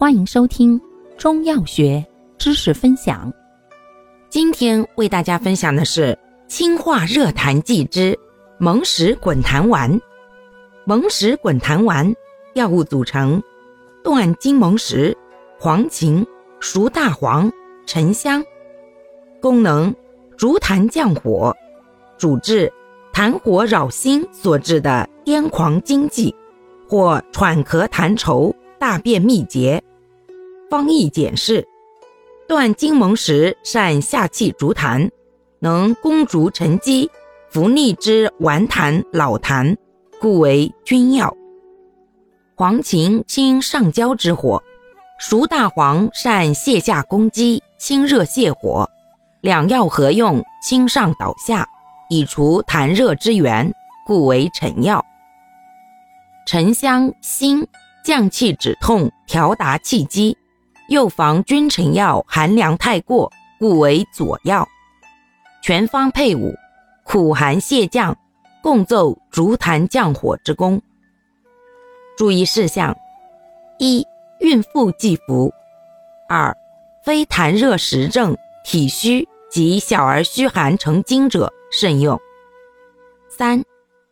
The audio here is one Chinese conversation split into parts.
欢迎收听中药学知识分享。今天为大家分享的是清化热痰剂之蒙石滚痰丸。蒙石滚痰丸药物组成：断金蒙石、黄芩、熟大黄、沉香。功能：逐痰降火，主治痰火扰心所致的癫狂惊悸，或喘咳痰稠、大便秘结。方义简释：断金蒙石善下气逐痰，能攻逐沉积、伏逆之顽痰老痰，故为君药。黄芩清上焦之火，熟大黄善泻下攻积、清热泻火，两药合用，清上导下，以除痰热之源，故为臣药。沉香辛，降气止痛，调达气机。又防君臣药寒凉太过，故为佐药。全方配伍，苦寒泻降，共奏逐痰降火之功。注意事项：一、孕妇忌服；二、非痰热实症、体虚及小儿虚寒成精者慎用；三、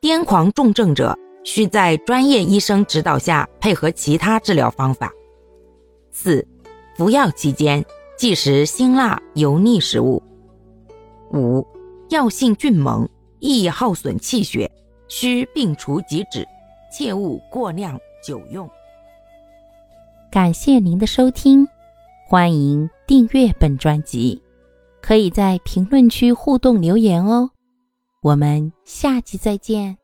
癫狂重症者需在专业医生指导下配合其他治疗方法；四。服药期间忌食辛辣油腻食物。五、药性峻猛，易耗损气血，需病除即止，切勿过量久用。感谢您的收听，欢迎订阅本专辑，可以在评论区互动留言哦。我们下期再见。